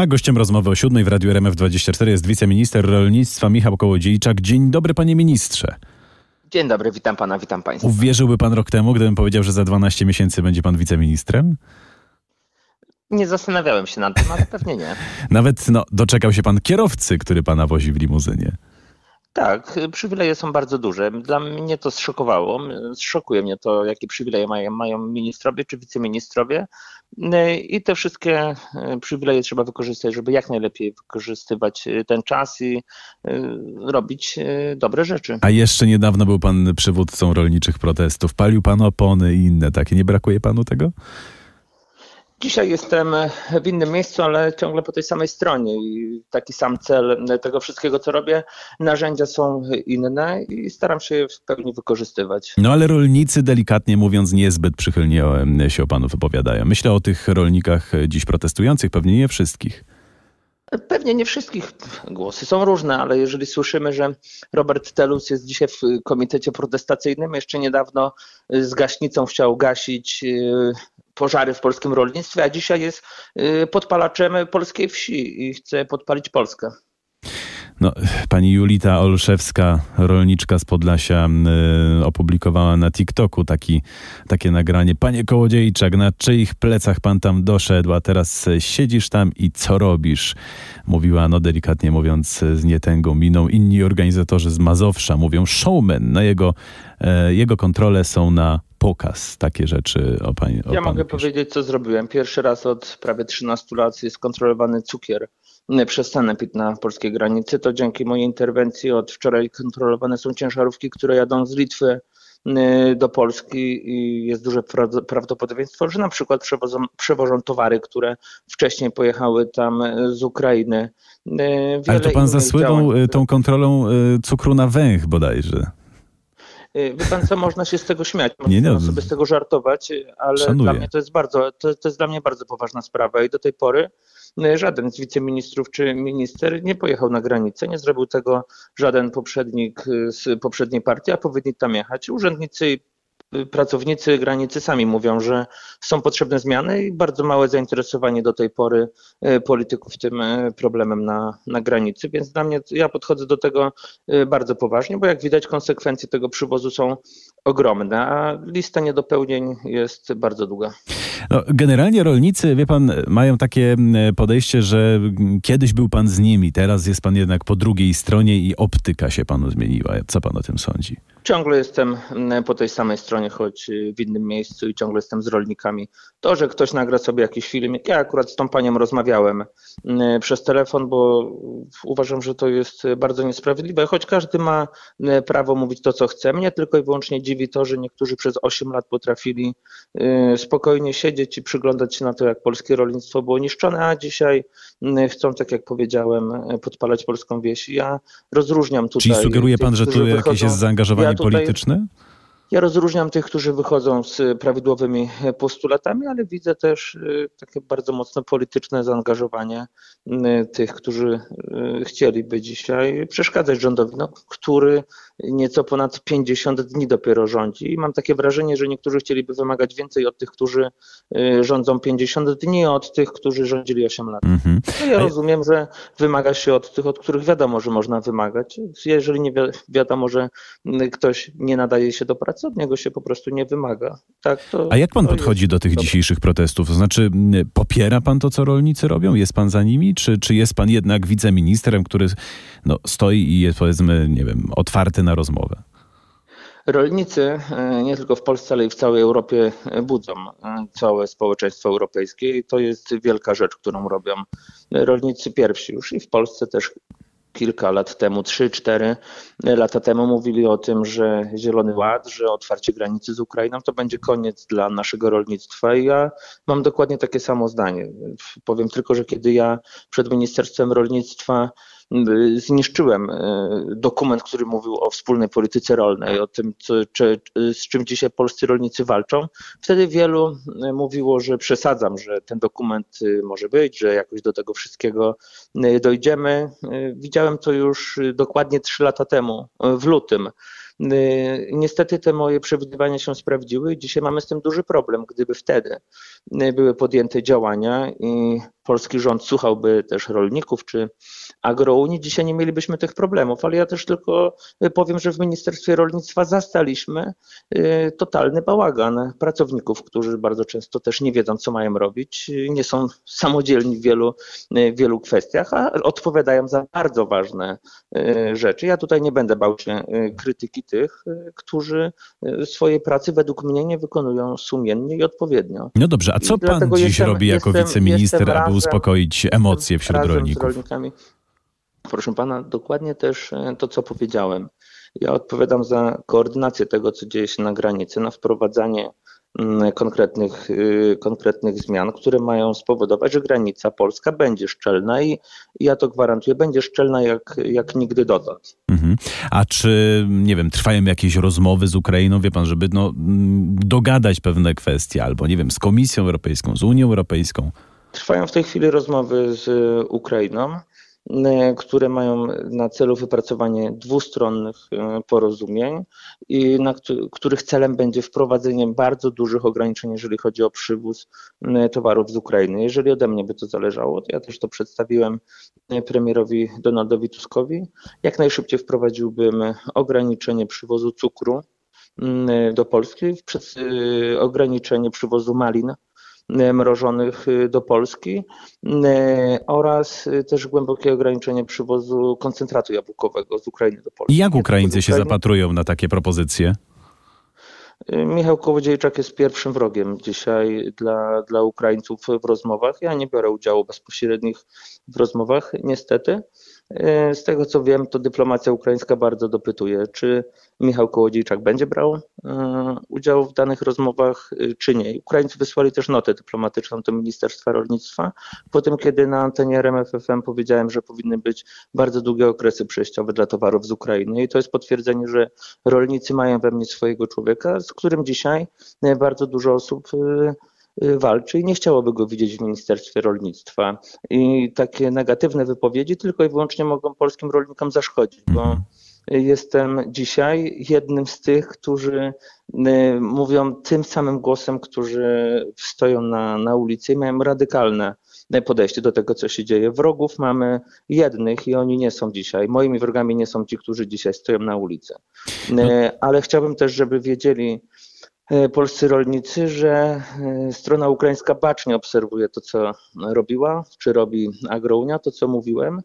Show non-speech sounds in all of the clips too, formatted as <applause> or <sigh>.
A gościem rozmowy o siódmej w Radiu RMF24 jest wiceminister rolnictwa Michał Kołodziejczak. Dzień dobry panie ministrze. Dzień dobry, witam pana, witam państwa. Uwierzyłby pan rok temu, gdybym powiedział, że za 12 miesięcy będzie pan wiceministrem? Nie zastanawiałem się nad tym, ale pewnie nie. <laughs> Nawet no, doczekał się pan kierowcy, który pana wozi w limuzynie. Tak, przywileje są bardzo duże. Dla mnie to zszokowało. Szokuje mnie to, jakie przywileje mają, mają ministrowie czy wiceministrowie. I te wszystkie e, przywileje trzeba wykorzystać, żeby jak najlepiej wykorzystywać e, ten czas i e, robić dobre rzeczy. A jeszcze niedawno był pan przywódcą rolniczych protestów. Palił pan opony i inne takie. Nie brakuje panu tego? Dzisiaj jestem w innym miejscu, ale ciągle po tej samej stronie i taki sam cel tego wszystkiego, co robię. Narzędzia są inne i staram się je w pełni wykorzystywać. No ale rolnicy, delikatnie mówiąc, niezbyt przychylnie się o panu wypowiadają. Myślę o tych rolnikach dziś protestujących, pewnie nie wszystkich. Pewnie nie wszystkich głosy są różne, ale jeżeli słyszymy, że Robert Telus jest dzisiaj w komitecie protestacyjnym, jeszcze niedawno z gaśnicą chciał gasić y, pożary w polskim rolnictwie, a dzisiaj jest y, podpalaczem polskiej wsi i chce podpalić Polskę. No, pani Julita Olszewska, rolniczka z Podlasia, y, opublikowała na TikToku taki, takie nagranie. Panie Kołodziejczak, na czyich plecach pan tam doszedł, a teraz siedzisz tam i co robisz? Mówiła, no delikatnie mówiąc, z nietęgą miną. Inni organizatorzy z Mazowsza mówią showman. Na jego, y, jego kontrole są na pokaz takie rzeczy o pani. O ja mogę pisze. powiedzieć, co zrobiłem. Pierwszy raz od prawie 13 lat jest kontrolowany cukier przez Sanepid na polskiej granicy. To dzięki mojej interwencji od wczoraj kontrolowane są ciężarówki, które jadą z Litwy y, do Polski i jest duże prawdopodobieństwo, że na przykład przewożą, przewożą towary, które wcześniej pojechały tam z Ukrainy. Y, wiele Ale to pan zasływał y, tą kontrolą cukru na węch bodajże. Wie pan co, można się z tego śmiać, można nie, nie. sobie z tego żartować, ale Szanuję. dla mnie to jest bardzo, to, to jest dla mnie bardzo poważna sprawa i do tej pory E, żaden z wiceministrów czy minister nie pojechał na granicę, nie zrobił tego żaden poprzednik e, z poprzedniej partii, a powinni tam jechać. Urzędnicy pracownicy granicy sami mówią, że są potrzebne zmiany i bardzo małe zainteresowanie do tej pory e, polityków tym problemem na, na granicy, więc dla mnie ja podchodzę do tego bardzo poważnie, bo jak widać konsekwencje tego przywozu są ogromne, a lista niedopełnień jest bardzo długa. No, generalnie rolnicy, wie pan, mają takie podejście, że kiedyś był pan z nimi, teraz jest pan jednak po drugiej stronie i optyka się panu zmieniła. Co pan o tym sądzi? Ciągle jestem po tej samej stronie, choć w innym miejscu i ciągle jestem z rolnikami. To, że ktoś nagra sobie jakiś film, ja akurat z tą panią rozmawiałem przez telefon, bo uważam, że to jest bardzo niesprawiedliwe, choć każdy ma prawo mówić to, co chce. Mnie tylko i wyłącznie dziwi to, że niektórzy przez 8 lat potrafili spokojnie siedzieć i przyglądać się na to, jak polskie rolnictwo było niszczone, a dzisiaj mm, chcą, tak jak powiedziałem, podpalać polską wieś. Ja rozróżniam tutaj. Czyli sugeruje pan, że tu jakieś jest zaangażowanie ja tutaj, polityczne? Ja rozróżniam tych, którzy wychodzą z prawidłowymi postulatami, ale widzę też y, takie bardzo mocno polityczne zaangażowanie y, tych, którzy y, chcieliby dzisiaj przeszkadzać rządowi, no, który nieco ponad 50 dni dopiero rządzi. I mam takie wrażenie, że niektórzy chcieliby wymagać więcej od tych, którzy rządzą 50 dni, od tych, którzy rządzili 8 lat. Mhm. No ja rozumiem, że wymaga się od tych, od których wiadomo, że można wymagać. Jeżeli nie wi wiadomo, że ktoś nie nadaje się do pracy, od niego się po prostu nie wymaga. Tak, to, A jak pan podchodzi do tych dzisiejszych protestów? To znaczy, popiera pan to, co rolnicy robią? Jest pan za nimi? Czy, czy jest pan jednak wiceministrem, który no, stoi i jest, powiedzmy, nie wiem, otwarty na rozmowę? Rolnicy e, nie tylko w Polsce, ale i w całej Europie budzą e, całe społeczeństwo europejskie i to jest wielka rzecz, którą robią rolnicy pierwsi już i w Polsce też kilka lat temu, 3-4 lata temu mówili o tym, że Zielony Ład, że otwarcie granicy z Ukrainą to będzie koniec dla naszego rolnictwa i ja mam dokładnie takie samo zdanie. Powiem tylko, że kiedy ja przed Ministerstwem Rolnictwa zniszczyłem e, dokument, który mówił o wspólnej polityce rolnej, o tym, co, czy, z czym dzisiaj polscy rolnicy walczą. Wtedy wielu mówiło, że przesadzam, że ten dokument może być, że jakoś do tego wszystkiego dojdziemy. Widziałem to już dokładnie trzy lata temu, w lutym. Niestety te moje przewidywania się sprawdziły i dzisiaj mamy z tym duży problem. Gdyby wtedy były podjęte działania i polski rząd słuchałby też rolników czy agrounii, dzisiaj nie mielibyśmy tych problemów, ale ja też tylko powiem, że w Ministerstwie Rolnictwa zastaliśmy y, totalny bałagan pracowników, którzy bardzo często też nie wiedzą, co mają robić, nie są samodzielni w wielu, y, wielu kwestiach, a odpowiadają za bardzo ważne y, rzeczy. Ja tutaj nie będę bał się krytyki tych, którzy swojej pracy według mnie nie wykonują sumiennie i odpowiednio. No dobrze, a co pan dziś jestem, robi jako wiceminister, jestem aby uspokoić emocje wśród rolników? rolnikami. Proszę pana, dokładnie też e, to, co powiedziałem. Ja odpowiadam za koordynację tego, co dzieje się na granicy, na wprowadzanie mm, konkretnych, y, konkretnych zmian, które mają spowodować, że granica polska będzie szczelna i ja to gwarantuję, będzie szczelna jak, jak nigdy dotąd. Mhm. A czy, nie wiem, trwają jakieś rozmowy z Ukrainą, wie pan, żeby no, mm, dogadać pewne kwestie, albo nie wiem, z Komisją Europejską, z Unią Europejską? Trwają w tej chwili rozmowy z Ukrainą. E, które mają na celu wypracowanie dwustronnych e, porozumień i na których celem będzie wprowadzenie bardzo dużych ograniczeń, jeżeli chodzi o przywóz towarów z Ukrainy. Jeżeli ode mnie by to zależało, to ja też to przedstawiłem premierowi Donaldowi Tuskowi. Jak najszybciej wprowadziłbym ograniczenie przywozu cukru do Polski, ograniczenie przywozu malin mrożonych e, do Polski e, oraz też głębokie ograniczenie przywozu koncentratu jabłkowego z Ukrainy do Polski. I jak Ukraińcy się zapatrują na takie propozycje? Michał Kołodziejczak jest pierwszym wrogiem dzisiaj dla, dla Ukraińców w rozmowach. Ja nie biorę udziału bezpośrednich w rozmowach, niestety. E, z tego co wiem, to dyplomacja ukraińska bardzo dopytuje, czy Michał Kołodziejczak będzie brał e, udział w danych rozmowach, e, czy nie. Ukraińcy wysłali też notę dyplomatyczną do Ministerstwa Rolnictwa, po tym kiedy na antenie RMFFM powiedziałem, że powinny być bardzo długie okresy przejściowe dla towarów z Ukrainy i to jest potwierdzenie, że rolnicy mają we mnie swojego człowieka, z którym dzisiaj bardzo dużo osób walczy i nie chciałoby go widzieć w Ministerstwie Rolnictwa. I takie negatywne wypowiedzi tylko i wyłącznie mogą polskim rolnikom zaszkodzić, bo mhm. jestem dzisiaj jednym z tych, którzy y, mówią tym samym głosem, którzy stoją na, na ulicy i mają radykalne podejście do tego, co się dzieje. Wrogów mamy jednych i oni nie są dzisiaj. Moimi wrogami nie są ci, którzy dzisiaj stoją na ulicy. No. Y, ale chciałbym też, żeby wiedzieli polscy rolnicy, że e, strona ukraińska bacznie obserwuje to, co robiła, czy robi Agrounia, to co mówiłem.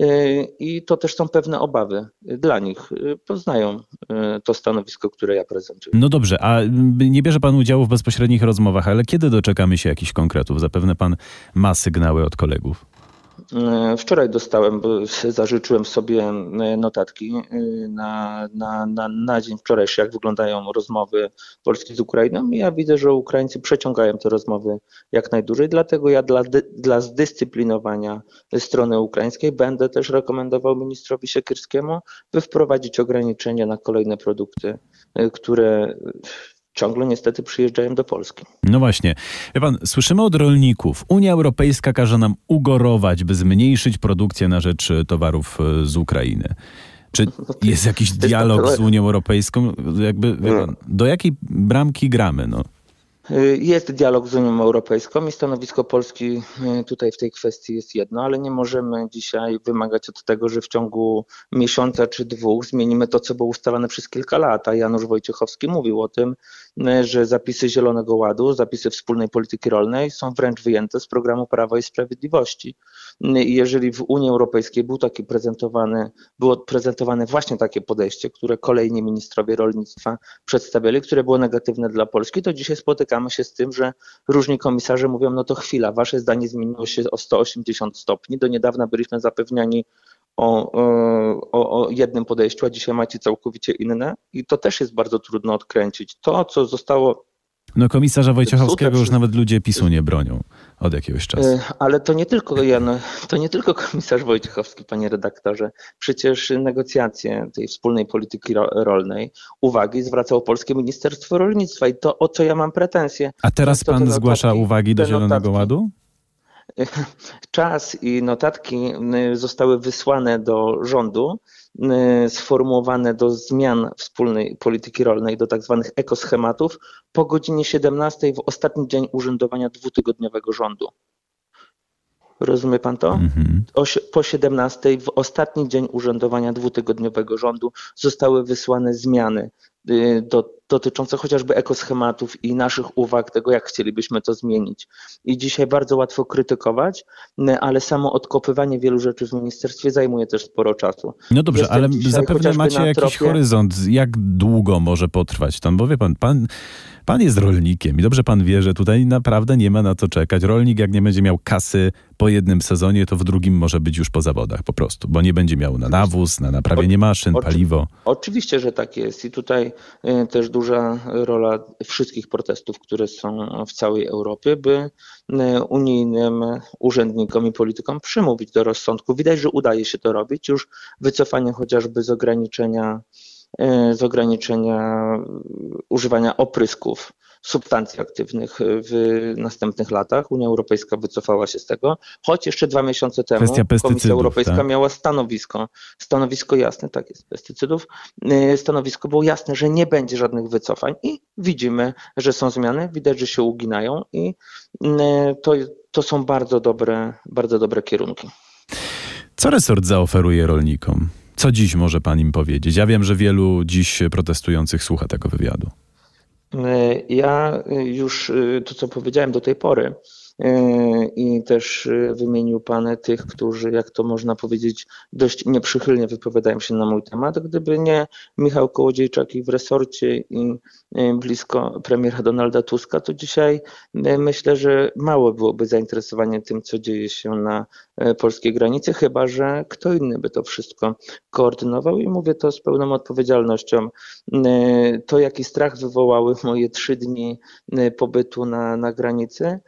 E, I to też są pewne obawy dla nich. Poznają to stanowisko, które ja prezentuję. No dobrze, a nie bierze Pan udziału w bezpośrednich rozmowach, ale kiedy doczekamy się jakichś konkretów? Zapewne Pan ma sygnały od kolegów. E, wczoraj dostałem, bo zażyczyłem sobie e, notatki e, na, na, na, na dzień wczorajszy, jak wyglądają rozmowy Polski z Ukrainą. Ja widzę, że Ukraińcy przeciągają te rozmowy jak najdłużej, dlatego ja dla, dla zdyscyplinowania strony ukraińskiej będę też rekomendował ministrowi Siekierskiemu, by wprowadzić ograniczenia na kolejne produkty, które ciągle niestety przyjeżdżają do Polski. No właśnie. Wie pan, słyszymy od rolników, Unia Europejska każe nam ugorować, by zmniejszyć produkcję na rzecz towarów e, z Ukrainy. Czy no jest jakiś dialog z Unią Europejską? Jakby, pan, do jakiej bramki gramy? No? Y, jest dialog z Unią Europejską i stanowisko Polski y, tutaj w tej kwestii jest jedno, ale nie możemy dzisiaj wymagać od tego, że w ciągu miesiąca czy dwóch zmienimy to, co było ustalane przez kilka lat. A Janusz Wojciechowski mówił o tym, że zapisy Zielonego Ładu, zapisy wspólnej polityki rolnej są wręcz wyjęte z programu Prawa i Sprawiedliwości. I jeżeli w Unii Europejskiej był taki prezentowany, było prezentowane właśnie takie podejście, które kolejni ministrowie rolnictwa przedstawiali, które było negatywne dla Polski, to dzisiaj spotykamy się z tym, że różni komisarze mówią, no to chwila, wasze zdanie zmieniło się o 180 stopni. Do niedawna byliśmy zapewniani o, o, o jednym podejściu, a dzisiaj macie całkowicie inne i to też jest bardzo trudno odkręcić. To, co zostało no komisarza Wojciechowskiego już nawet ludzie PiSu nie bronią od jakiegoś czasu. E, ale to nie tylko Jan, to nie tylko komisarz Wojciechowski, panie redaktorze. Przecież negocjacje tej wspólnej polityki rolnej uwagi zwracało Polskie Ministerstwo Rolnictwa i to o co ja mam pretensje. A teraz pan zgłasza uwagi do Zielonego Ładu? <laughs> Czas i notatki zostały wysłane do rządu Y, sformułowane do zmian wspólnej polityki rolnej, do tak zwanych ekoschematów po godzinie 17 w ostatni dzień urzędowania dwutygodniowego rządu. Rozumie pan to? Mhm. Po 17 w ostatni dzień urzędowania dwutygodniowego rządu zostały wysłane zmiany y, do, dotyczące chociażby ekoschematów i naszych uwag, tego jak chcielibyśmy to zmienić. I dzisiaj bardzo łatwo krytykować, ale samo odkopywanie wielu rzeczy w ministerstwie zajmuje też sporo czasu. No dobrze, Jestem ale zapewne macie jakiś tropie... horyzont, jak długo może potrwać tam, bo wie pan, pan Pan jest rolnikiem i dobrze pan wie, że tutaj naprawdę nie ma na co czekać. Rolnik, jak nie będzie miał kasy po jednym sezonie, to w drugim może być już po zawodach po prostu, bo nie będzie miał na nawóz, na naprawienie maszyn, paliwo. Oczywiście, że tak jest i tutaj y, też duża rola wszystkich protestów, które są w całej Europie, by y, unijnym urzędnikom i politykom przymówić do rozsądku. Widać, że udaje się to robić. Już wycofanie chociażby z ograniczenia E, z ograniczenia używania oprysków substancji aktywnych w następnych latach. Unia Europejska wycofała się z tego, choć jeszcze dwa miesiące temu Komisja Europejska tak? miała stanowisko, stanowisko jasne, tak jest, pestycydów, e, stanowisko było jasne, że nie będzie żadnych wycofań i widzimy, że są zmiany, widać, że się uginają i e, to, to są bardzo dobre, bardzo dobre kierunki. Co resort zaoferuje rolnikom? Co dziś może pan im powiedzieć? Ja wiem, że wielu dziś protestujących słucha tego wywiadu. Ja już y, to, co powiedziałem do tej pory, i też wymienił Pan tych, którzy, jak to można powiedzieć, dość nieprzychylnie wypowiadają się na mój temat. Gdyby nie Michał Kołodziejczak i w resorcie i blisko premiera Donalda Tuska, to dzisiaj myślę, że mało byłoby zainteresowanie tym, co dzieje się na polskiej granicy, chyba że kto inny by to wszystko koordynował i mówię to z pełną odpowiedzialnością. To, jaki strach wywołały <laughs> moje trzy dni pobytu na, na granicy,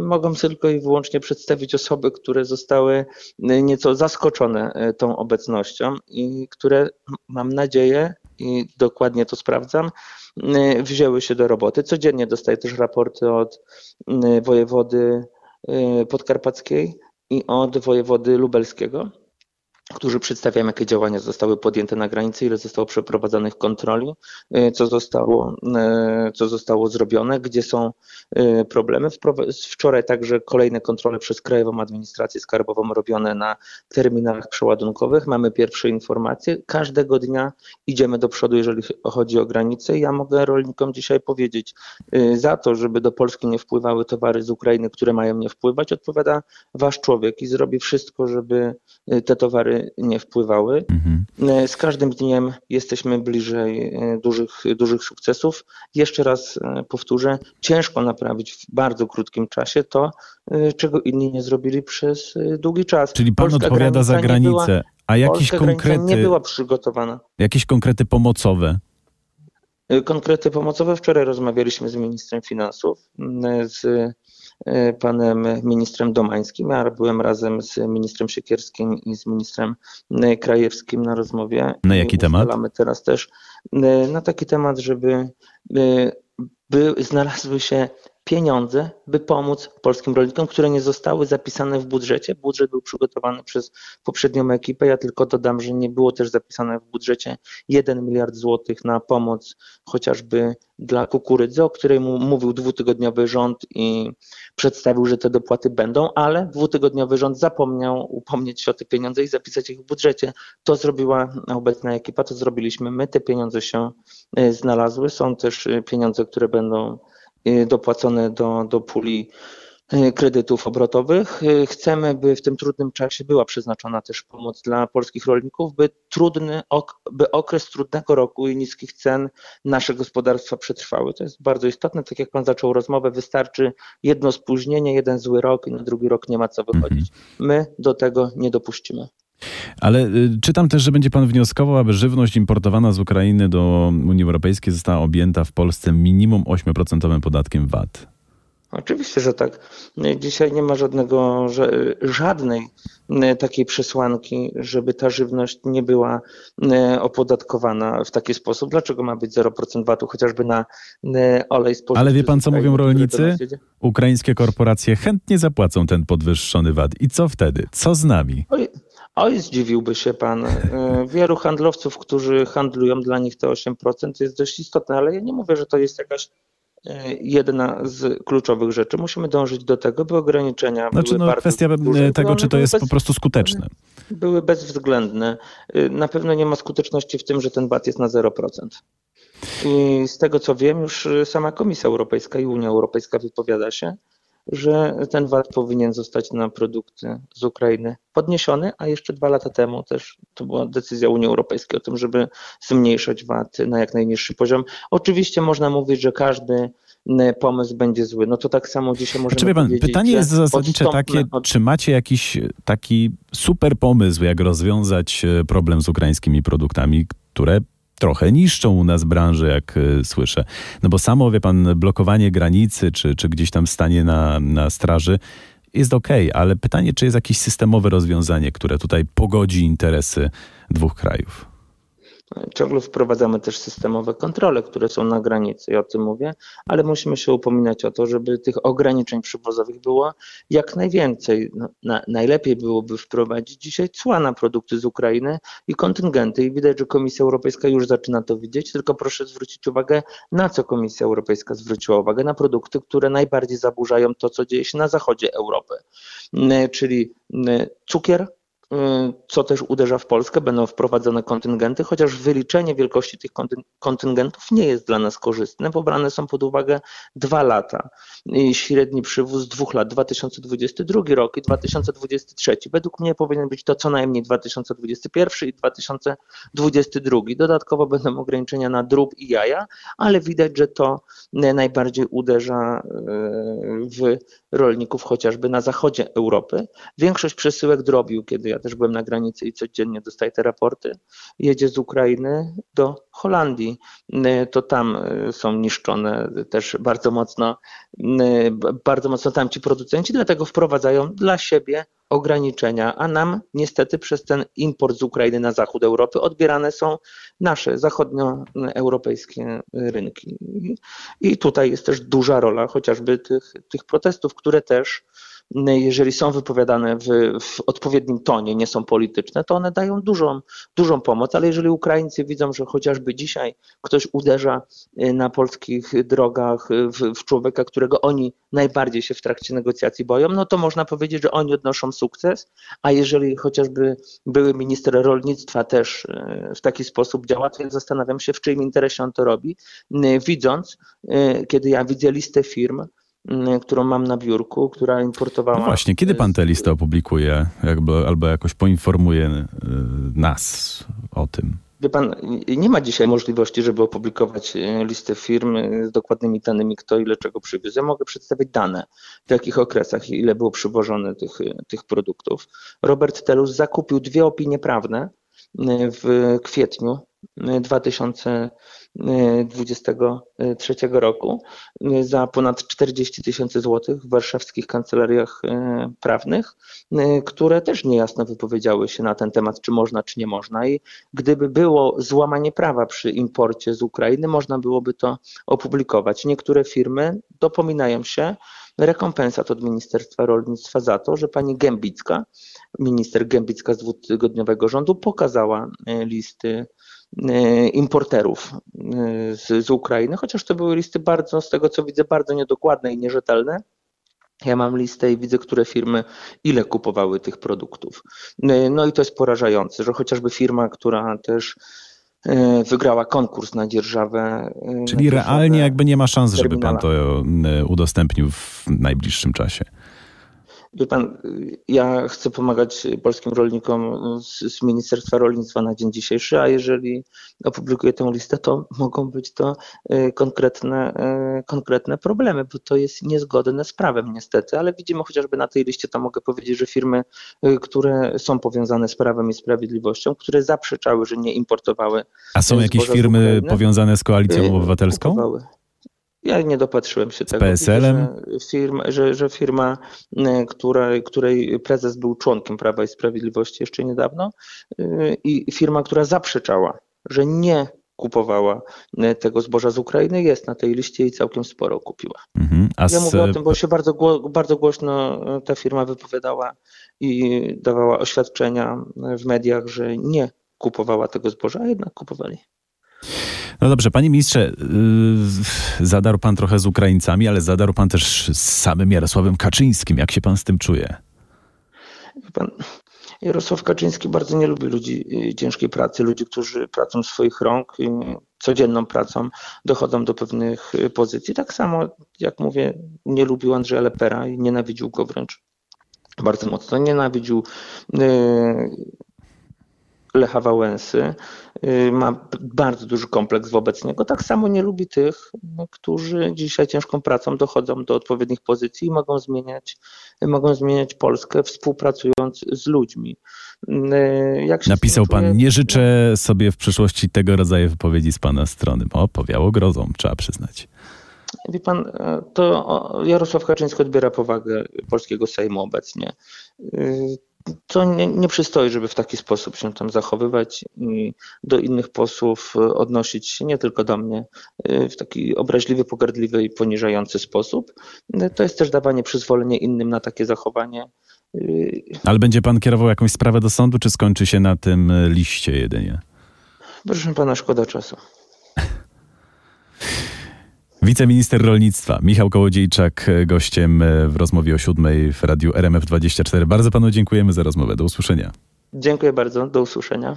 mogą tylko i wyłącznie przedstawić osoby, które zostały e, nieco zaskoczone e, tą obecnością i które, mam nadzieję, i dokładnie to sprawdzam, e, wzięły się do roboty. Codziennie dostaję też raporty od wojewody podkarpackiej i od wojewody lubelskiego którzy przedstawiają, jakie działania zostały podjęte na granicy, ile zostało przeprowadzonych kontroli, y, co zostało, y, co zostało zrobione, gdzie są y, problemy. Wczoraj także kolejne kontrole przez Krajową Administrację Skarbową robione na terminalach przeładunkowych. Mamy pierwsze informacje. Każdego dnia idziemy do przodu, jeżeli chodzi o granice. Ja mogę rolnikom dzisiaj powiedzieć, za to, żeby do Polski nie wpływały towary z Ukrainy, które mają nie wpływać, odpowiada wasz człowiek i zrobi wszystko, żeby te towary nie wpływały. Mhm. E, z każdym dniem jesteśmy bliżej e, dużych, dużych sukcesów. Jeszcze raz e, powtórzę, ciężko naprawić w bardzo krótkim czasie to, czego inni nie zrobili przez długi czas. Czyli pan Polska odpowiada za granicę. Była, a jakieś konkrety nie była przygotowana. Jakieś konkrety pomocowe? Konkrety pomocowe. Wczoraj rozmawialiśmy z ministrem finansów, z panem ministrem Domańskim. Ja byłem razem z ministrem Siekierskim i z ministrem e, Krajewskim na rozmowie. Na jaki temat? teraz też e, na taki temat, żeby by znalazły się pieniądze, by pomóc polskim rolnikom, które nie zostały zapisane w budżecie. Budżet był przygotowany przez poprzednią ekipę. Ja tylko dodam, że nie było też zapisane w budżecie 1 miliard złotych na pomoc chociażby dla kukurydzy, o której mówił dwutygodniowy rząd i przedstawił, że te dopłaty będą, ale dwutygodniowy rząd zapomniał upomnieć się o te pieniądze i zapisać ich w budżecie. To zrobiła obecna ekipa, to zrobiliśmy my. Te pieniądze się e, znalazły. Są też e, pieniądze, które będą dopłacone do, do puli y, kredytów obrotowych. Y, chcemy, by w tym trudnym czasie była przeznaczona też pomoc dla polskich rolników, by, trudny, by okres trudnego roku i niskich cen nasze gospodarstwa przetrwały. To jest bardzo istotne. Tak jak Pan zaczął rozmowę, wystarczy jedno spóźnienie, jeden zły rok i na drugi rok nie ma co wychodzić. Mhm. My do tego nie dopuścimy. Ale y, czytam też, że będzie pan wnioskował, aby żywność importowana z Ukrainy do Unii Europejskiej została objęta w Polsce minimum 8% podatkiem VAT. Oczywiście, że tak. Dzisiaj nie ma żadnego, żadnej y, takiej przesłanki, żeby ta żywność nie była y, opodatkowana w taki sposób. Dlaczego ma być 0% VAT-u chociażby na olej spożywczy? Ale wie pan, co mówią rolnicy? Ukraińskie korporacje chętnie zapłacą ten podwyższony VAT. I co wtedy? Co z nami? Oj. Oj, zdziwiłby się pan. E, wielu handlowców, którzy handlują, dla nich te 8% jest dość istotne, ale ja nie mówię, że to jest jakaś jedna z kluczowych rzeczy. Musimy dążyć do tego, by ograniczenia znaczy, były no, bardzo Kwestia duże, tego, czy to jest bez, po prostu skuteczne. Były bezwzględne. Na pewno nie ma skuteczności w tym, że ten VAT jest na 0%. I z tego co wiem, już sama Komisja Europejska i Unia Europejska wypowiada się, że ten VAT powinien zostać na produkty z Ukrainy podniesiony, a jeszcze dwa lata temu też to była decyzja Unii Europejskiej o tym, żeby zmniejszać VAT na jak najniższy poziom. Oczywiście można mówić, że każdy pomysł będzie zły. No to tak samo dzisiaj możemy znaczy, pan, powiedzieć, Pytanie jest zasadnicze takie, od... czy macie jakiś taki super pomysł, jak rozwiązać e, problem z ukraińskimi produktami, które trochę niszczą u nas branżę, jak y, słyszę. No bo samo, wie pan, blokowanie granicy, czy, czy gdzieś tam stanie na, na straży jest ok, ale pytanie, czy jest jakieś systemowe rozwiązanie, które tutaj pogodzi interesy dwóch krajów? Ciągle wprowadzamy też systemowe kontrole, które są na granicy, ja o tym mówię, ale musimy się upominać o to, żeby tych ograniczeń przywozowych było jak najwięcej. No, na, najlepiej byłoby wprowadzić dzisiaj cła na produkty z Ukrainy i kontyngenty. I widać, że Komisja Europejska już zaczyna to widzieć, tylko proszę zwrócić uwagę, na co Komisja Europejska zwróciła uwagę, na produkty, które najbardziej zaburzają to, co dzieje się na zachodzie Europy, czyli cukier, co też uderza w Polskę, będą wprowadzone kontyngenty, chociaż wyliczenie wielkości tych kontyngentów nie jest dla nas korzystne, bo brane są pod uwagę dwa lata. Średni przywóz dwóch lat, 2022 rok i 2023. Według mnie powinien być to co najmniej 2021 i 2022. Dodatkowo będą ograniczenia na drób i jaja, ale widać, że to najbardziej uderza y, w rolników chociażby na zachodzie Europy. Większość przesyłek drobiu, kiedy ja też byłem na granicy i codziennie dostaję te raporty, jedzie z Ukrainy do Holandii. To tam y, są niszczone też bardzo mocno, y, bardzo mocno tam ci producenci, dlatego wprowadzają dla siebie ograniczenia, a nam niestety przez ten import z Ukrainy na zachód Europy odbierane są nasze zachodnioeuropejskie rynki. I tutaj jest też duża rola chociażby tych, tych protestów, które też jeżeli są wypowiadane w, w, odpowiednim tonie, nie są polityczne, to one dają dużą, dużą pomoc, ale jeżeli Ukraińcy widzą, że chociażby dzisiaj ktoś uderza y, na polskich drogach w, w człowieka, którego oni najbardziej się w trakcie negocjacji boją, no to można powiedzieć, że oni odnoszą sukces, a jeżeli chociażby były minister rolnictwa też y, w taki sposób działa, to ja zastanawiam się, w czyim interesie on to robi, y, widząc, kiedy ja widzę listę firm, którą mam na biurku, która importowała. No właśnie, kiedy pan tę listę opublikuje jakby, albo jakoś poinformuje y, nas o tym? Wie pan, nie ma dzisiaj możliwości, żeby opublikować y, listę firm z dokładnymi danymi, kto ile czego przywiózł. Ja mogę przedstawić dane, w jakich okresach ile było przywożone tych, tych produktów. Robert Telus zakupił dwie opinie prawne y, w kwietniu 2023 roku za ponad 40 tysięcy złotych w warszawskich kancelariach e, prawnych, e, które też niejasno wypowiedziały się na ten temat, czy można, czy nie można. I gdyby było złamanie prawa przy imporcie z Ukrainy, można byłoby to opublikować. Niektóre firmy dopominają się rekompensat od Ministerstwa Rolnictwa za to, że pani Gębicka, minister Gębicka z dwutygodniowego rządu pokazała listy importerów e, z, z Ukrainy, chociaż to były listy bardzo, z tego co widzę, bardzo niedokładne i nierzetelne. Ja mam listę i widzę, które firmy ile kupowały tych produktów. E, no i to jest porażające, że chociażby firma, która też wygrała konkurs na dzierżawę. Czyli na dzierżawę realnie jakby nie ma szans, żeby pan to udostępnił w najbliższym czasie. Wie pan, ja chcę pomagać polskim rolnikom z, z, Ministerstwa Rolnictwa na dzień dzisiejszy, a jeżeli opublikuję tę listę, to mogą być to e, konkretne, e, konkretne problemy, bo to jest niezgodne z prawem niestety, ale widzimy chociażby na tej liście, to mogę powiedzieć, że firmy, e, które są powiązane z prawem i sprawiedliwością, które zaprzeczały, że nie importowały. A są jakieś firmy powiązane z koalicją obywatelską? Kupowały. Ja nie dopatrzyłem się z tego. PSL-em? Że firma, że, że firma która, której prezes był członkiem Prawa i Sprawiedliwości jeszcze niedawno y, i firma, która zaprzeczała, że nie kupowała tego zboża z Ukrainy, jest na tej liście i całkiem sporo kupiła. Mhm. A ja mówię o tym, bo się bardzo, bardzo głośno ta firma wypowiadała i dawała oświadczenia w mediach, że nie kupowała tego zboża, a jednak kupowali. No dobrze, panie ministrze, yy, zadarł pan trochę z Ukraińcami, ale zadarł pan też z samym Jarosławem Kaczyńskim. Jak się pan z tym czuje? Pan Jarosław Kaczyński bardzo nie lubi ludzi y, ciężkiej pracy, ludzi, którzy pracą swoich rąk, y, codzienną pracą dochodzą do pewnych y, pozycji. Tak samo, jak mówię, nie lubił Andrzeja Lepera i nienawidził go wręcz bardzo mocno. Nienawidził Lecha Wałęsy, y, ma bardzo duży kompleks wobec niego. Tak samo nie lubi tych, którzy dzisiaj ciężką pracą dochodzą do odpowiednich pozycji i mogą zmieniać, mogą zmieniać Polskę współpracując z ludźmi. Y, Napisał pan, nie życzę sobie w przyszłości tego rodzaju wypowiedzi z pana strony. O, powiało grozą, trzeba przyznać. Wie pan, to Jarosław Kaczyński odbiera powagę polskiego Sejmu obecnie. To nie, nie przystoi, żeby w taki sposób się tam zachowywać i do innych posłów e, odnosić się, nie tylko do mnie, e, w taki obraźliwy, pogardliwy i poniżający sposób. E, to jest też dawanie przyzwolenia innym na takie zachowanie. Ale będzie pan kierował jakąś sprawę do sądu, czy skończy się na tym liście jedynie? Proszę pana, szkoda czasu. <laughs> Wiceminister rolnictwa Michał Kołodziejczak gościem w rozmowie o siódmej w radiu RMF24. Bardzo panu dziękujemy za rozmowę. Do usłyszenia. Dziękuję bardzo. Do usłyszenia.